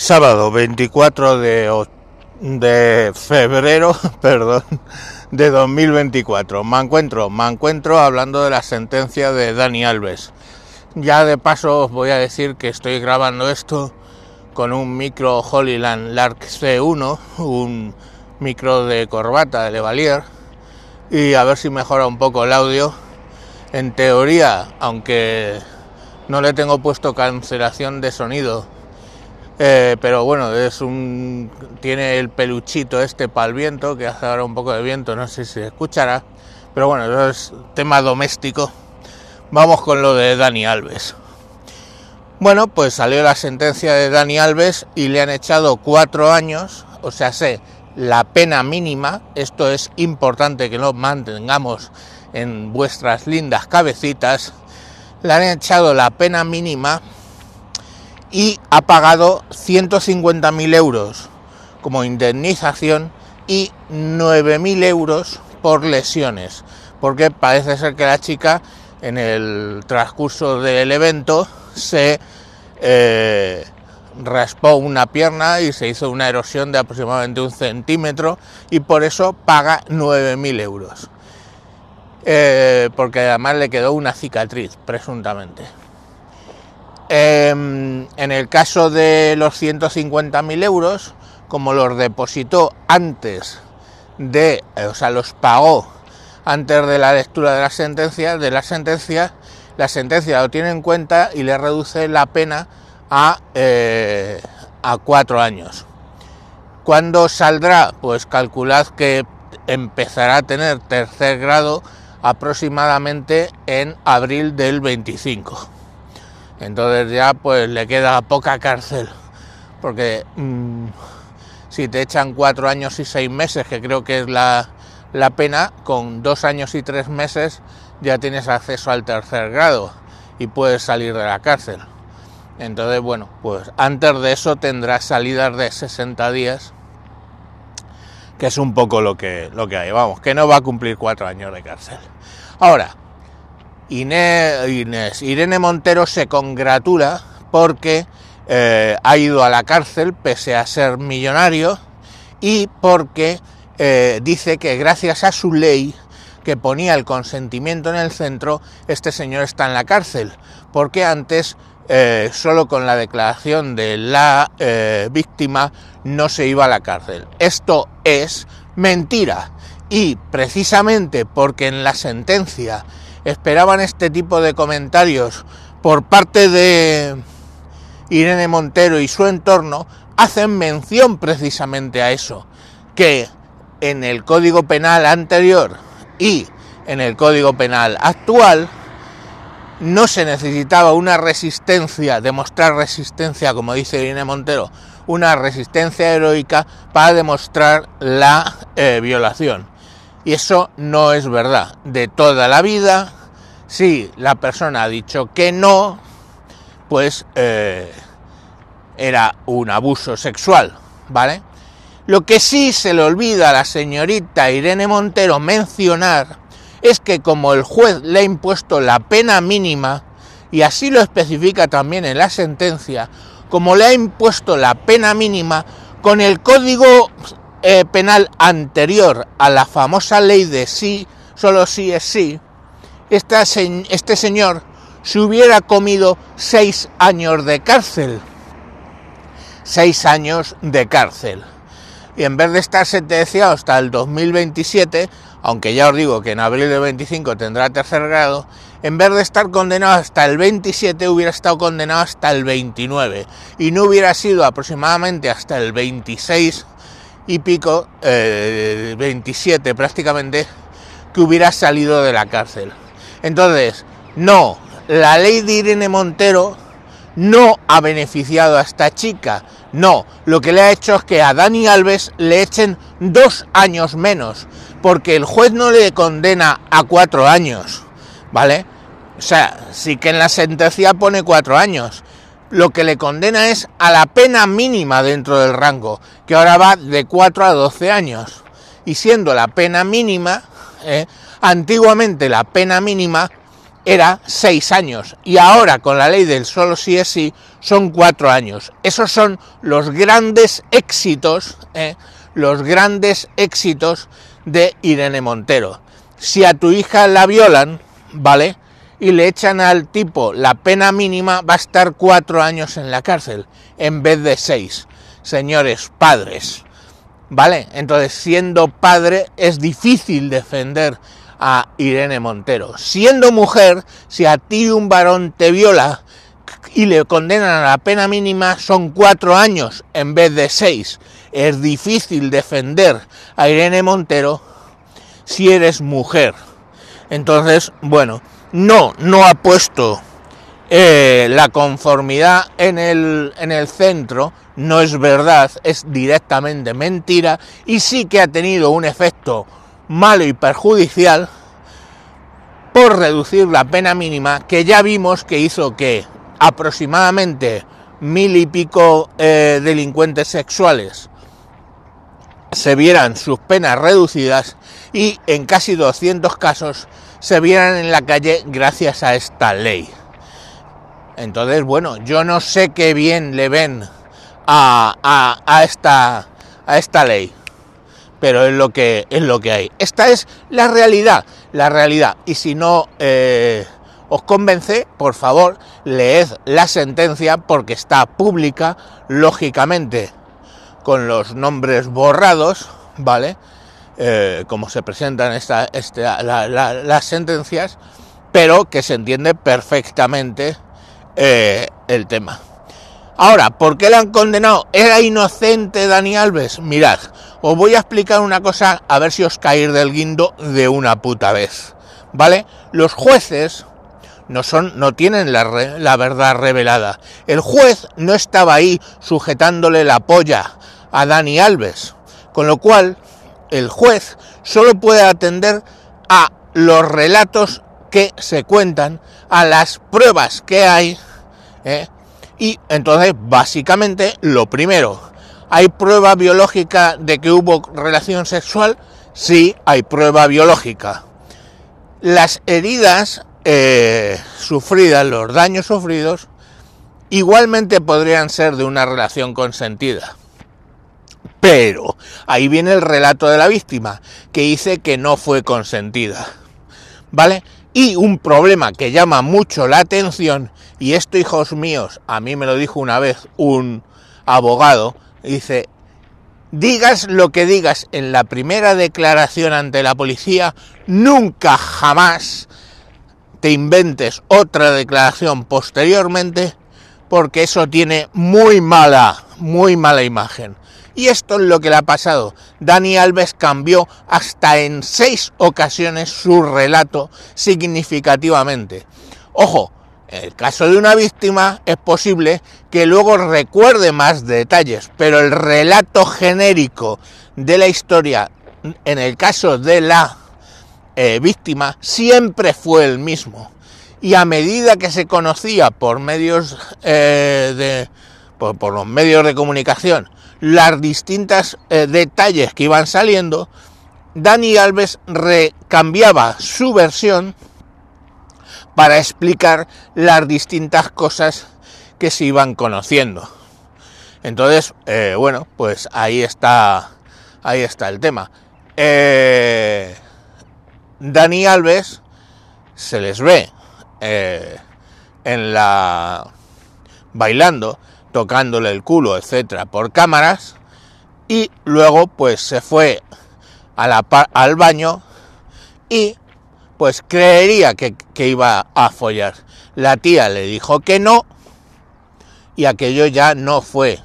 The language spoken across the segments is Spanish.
sábado 24 de, de febrero, perdón, de 2024. Me encuentro, me encuentro hablando de la sentencia de Dani Alves. Ya de paso os voy a decir que estoy grabando esto con un micro Holyland Lark C1, un micro de corbata de Levalier, y a ver si mejora un poco el audio. En teoría, aunque no le tengo puesto cancelación de sonido eh, pero bueno, es un tiene el peluchito este para el viento, que hace ahora un poco de viento, no sé si se escuchará. Pero bueno, eso es tema doméstico. Vamos con lo de Dani Alves. Bueno, pues salió la sentencia de Dani Alves y le han echado cuatro años, o sea, sé, la pena mínima, esto es importante que lo mantengamos en vuestras lindas cabecitas, le han echado la pena mínima y ha pagado 150.000 euros como indemnización y 9.000 euros por lesiones, porque parece ser que la chica en el transcurso del evento se eh, raspó una pierna y se hizo una erosión de aproximadamente un centímetro y por eso paga 9.000 euros. Eh, porque además le quedó una cicatriz, presuntamente. Em, en el caso de los 150.000 euros, como los depositó antes de, eh, o sea, los pagó antes de la lectura de la sentencia, de la sentencia, la sentencia lo tiene en cuenta y le reduce la pena a, eh, a cuatro años. ¿Cuándo saldrá? Pues calculad que empezará a tener tercer grado aproximadamente en abril del 25. Entonces ya pues le queda poca cárcel, porque mm, si te echan cuatro años y seis meses, que creo que es la, la pena, con dos años y tres meses ya tienes acceso al tercer grado y puedes salir de la cárcel. Entonces, bueno, pues antes de eso tendrás salidas de 60 días, que es un poco lo que, lo que hay. Vamos, que no va a cumplir cuatro años de cárcel. Ahora, Inés, Irene Montero se congratula porque eh, ha ido a la cárcel pese a ser millonario y porque eh, dice que gracias a su ley que ponía el consentimiento en el centro, este señor está en la cárcel, porque antes eh, solo con la declaración de la víctima no se iba a la cárcel. Esto es mentira y precisamente porque en la sentencia esperaban este tipo de comentarios por parte de Irene Montero y su entorno, hacen mención precisamente a eso, que en el Código Penal anterior y en el Código Penal actual no se necesitaba una resistencia, demostrar resistencia, como dice Irene Montero, una resistencia heroica para demostrar la eh, violación. Y eso no es verdad. De toda la vida, si la persona ha dicho que no, pues eh, era un abuso sexual, ¿vale? Lo que sí se le olvida a la señorita Irene Montero mencionar es que como el juez le ha impuesto la pena mínima, y así lo especifica también en la sentencia, como le ha impuesto la pena mínima, con el código eh, penal anterior a la famosa ley de sí, solo sí es sí, este señor se hubiera comido seis años de cárcel. Seis años de cárcel. Y en vez de estar sentenciado hasta el 2027, aunque ya os digo que en abril del 25 tendrá tercer grado, en vez de estar condenado hasta el 27, hubiera estado condenado hasta el 29. Y no hubiera sido aproximadamente hasta el 26 y pico, 27 eh, prácticamente, que hubiera salido de la cárcel. Entonces, no, la ley de Irene Montero no ha beneficiado a esta chica. No, lo que le ha hecho es que a Dani Alves le echen dos años menos, porque el juez no le condena a cuatro años, ¿vale? O sea, sí que en la sentencia pone cuatro años. Lo que le condena es a la pena mínima dentro del rango, que ahora va de cuatro a doce años. Y siendo la pena mínima, ¿eh? antiguamente la pena mínima era seis años y ahora con la ley del solo sí es sí son cuatro años. Esos son los grandes éxitos, ¿eh? los grandes éxitos de Irene Montero. Si a tu hija la violan, ¿vale? Y le echan al tipo la pena mínima, va a estar cuatro años en la cárcel en vez de seis. Señores padres, ¿vale? Entonces, siendo padre es difícil defender a Irene Montero. Siendo mujer, si a ti un varón te viola y le condenan a la pena mínima, son cuatro años en vez de seis. Es difícil defender a Irene Montero si eres mujer. Entonces, bueno, no, no ha puesto eh, la conformidad en el, en el centro, no es verdad, es directamente mentira. Y sí que ha tenido un efecto malo y perjudicial por reducir la pena mínima que ya vimos que hizo que aproximadamente mil y pico eh, delincuentes sexuales se vieran sus penas reducidas y en casi 200 casos se vieran en la calle gracias a esta ley. Entonces, bueno, yo no sé qué bien le ven a, a, esta, a esta ley, pero es lo, que, es lo que hay. Esta es la realidad, la realidad. Y si no eh, os convence, por favor, leed la sentencia porque está pública, lógicamente, con los nombres borrados, ¿vale? Eh, como se presentan esta, las sentencias, pero que se entiende perfectamente eh, el tema. Ahora, ¿por qué le han condenado? ¿Era inocente Dani Alves? Mirad, os voy a explicar una cosa a ver si os caéis del guindo de una puta vez. ¿Vale? Los jueces no son, no tienen la verdad revelada. El juez no estaba ahí sujetándole la polla a Dani Alves. Con lo cual, el juez solo puede atender a los relatos que se cuentan, a las pruebas que hay, ¿eh? y entonces básicamente lo primero, ¿hay prueba biológica de que hubo relación sexual? Sí, hay prueba biológica. Las heridas eh, sufridas, los daños sufridos, igualmente podrían ser de una relación consentida. Pero ahí viene el relato de la víctima, que dice que no fue consentida. ¿Vale? Y un problema que llama mucho la atención, y esto, hijos míos, a mí me lo dijo una vez un abogado, dice, digas lo que digas en la primera declaración ante la policía, nunca jamás te inventes otra declaración posteriormente, porque eso tiene muy mala, muy mala imagen. Y esto es lo que le ha pasado. Dani Alves cambió hasta en seis ocasiones su relato significativamente. Ojo, en el caso de una víctima es posible que luego recuerde más detalles, pero el relato genérico de la historia, en el caso de la eh, víctima, siempre fue el mismo. Y a medida que se conocía por medios eh, de, por los medios de comunicación, las distintas eh, detalles que iban saliendo, Dani Alves recambiaba su versión para explicar las distintas cosas que se iban conociendo. Entonces, eh, bueno, pues ahí está, ahí está el tema. Eh, Dani Alves se les ve en la bailando tocándole el culo, etcétera, por cámaras, y luego pues se fue al baño y pues creería que, que iba a follar. La tía le dijo que no y aquello ya no fue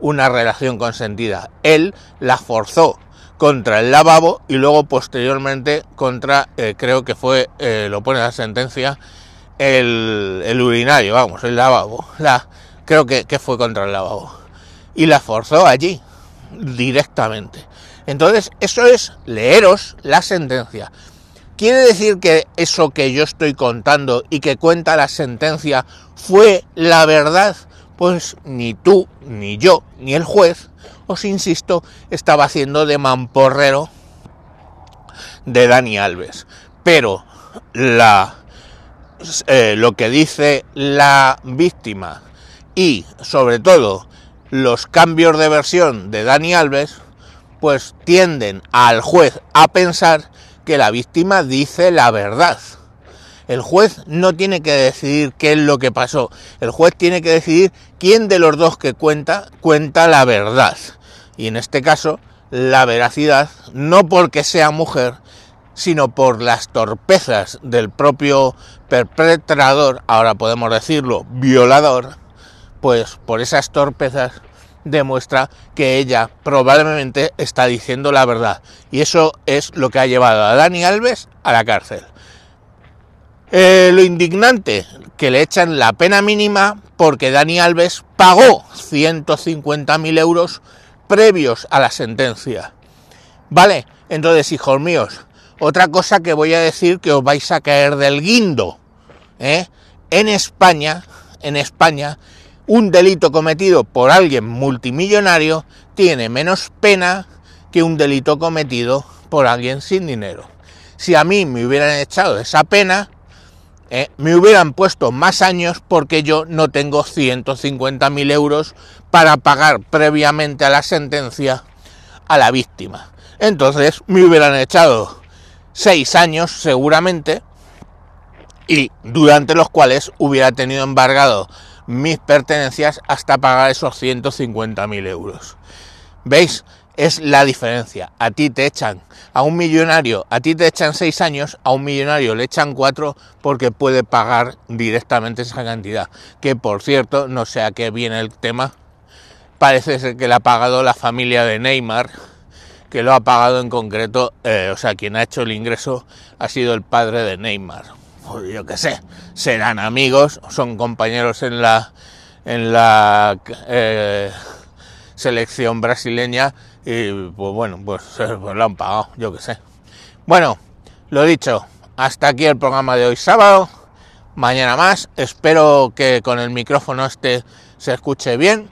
una relación consentida. Él la forzó contra el lavabo y luego posteriormente contra, eh, creo que fue, eh, lo pone la sentencia, el, el, urinario, vamos, el lavabo. La, creo que, fue contra el lavabo. Y la forzó allí, directamente. Entonces, eso es leeros la sentencia. ¿Quiere decir que eso que yo estoy contando y que cuenta la sentencia fue la verdad? Pues ni tú, ni yo, ni el juez, os insisto, estaba haciendo de mamporrero de Dani Alves. Pero la eh, lo que dice la víctima y sobre todo los cambios de versión de Dani Alves, pues tienden al juez a pensar que la víctima dice la verdad. El juez no tiene que decidir qué es lo que pasó. El juez tiene que decidir quién de los dos que cuenta cuenta la verdad. Y en este caso, la veracidad, no porque sea mujer, sino por las torpezas del propio perpetrador, ahora podemos decirlo, violador, pues por esas torpezas demuestra que ella probablemente está diciendo la verdad. Y eso es lo que ha llevado a Dani Alves a la cárcel. Eh, lo indignante, que le echan la pena mínima porque Dani Alves pagó 150.000 euros previos a la sentencia. Vale, entonces, hijos míos, otra cosa que voy a decir que os vais a caer del guindo. ¿eh? En España, en España, un delito cometido por alguien multimillonario tiene menos pena que un delito cometido por alguien sin dinero. Si a mí me hubieran echado esa pena, eh, me hubieran puesto más años porque yo no tengo 150.000 euros para pagar previamente a la sentencia a la víctima. Entonces me hubieran echado seis años seguramente y durante los cuales hubiera tenido embargado mis pertenencias hasta pagar esos 150.000 euros. ¿Veis? Es la diferencia. A ti te echan, a un millonario, a ti te echan seis años, a un millonario le echan cuatro porque puede pagar directamente esa cantidad. Que por cierto, no sé a qué viene el tema, parece ser que le ha pagado la familia de Neymar, que lo ha pagado en concreto, eh, o sea, quien ha hecho el ingreso ha sido el padre de Neymar. Pues yo qué sé, serán amigos, son compañeros en la en la eh, selección brasileña y pues bueno, pues, pues, lo han pagado, yo qué sé. Bueno, lo dicho, hasta aquí el programa de hoy sábado. Mañana más, espero que con el micrófono este se escuche bien.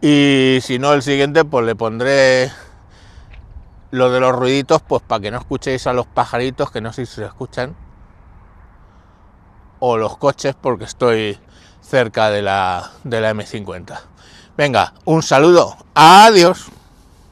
Y si no, el siguiente, pues le pondré lo de los ruiditos, pues para que no escuchéis a los pajaritos, que no sé si se escuchan. O los coches, porque estoy cerca de la, de la M50. Venga, un saludo. Adiós.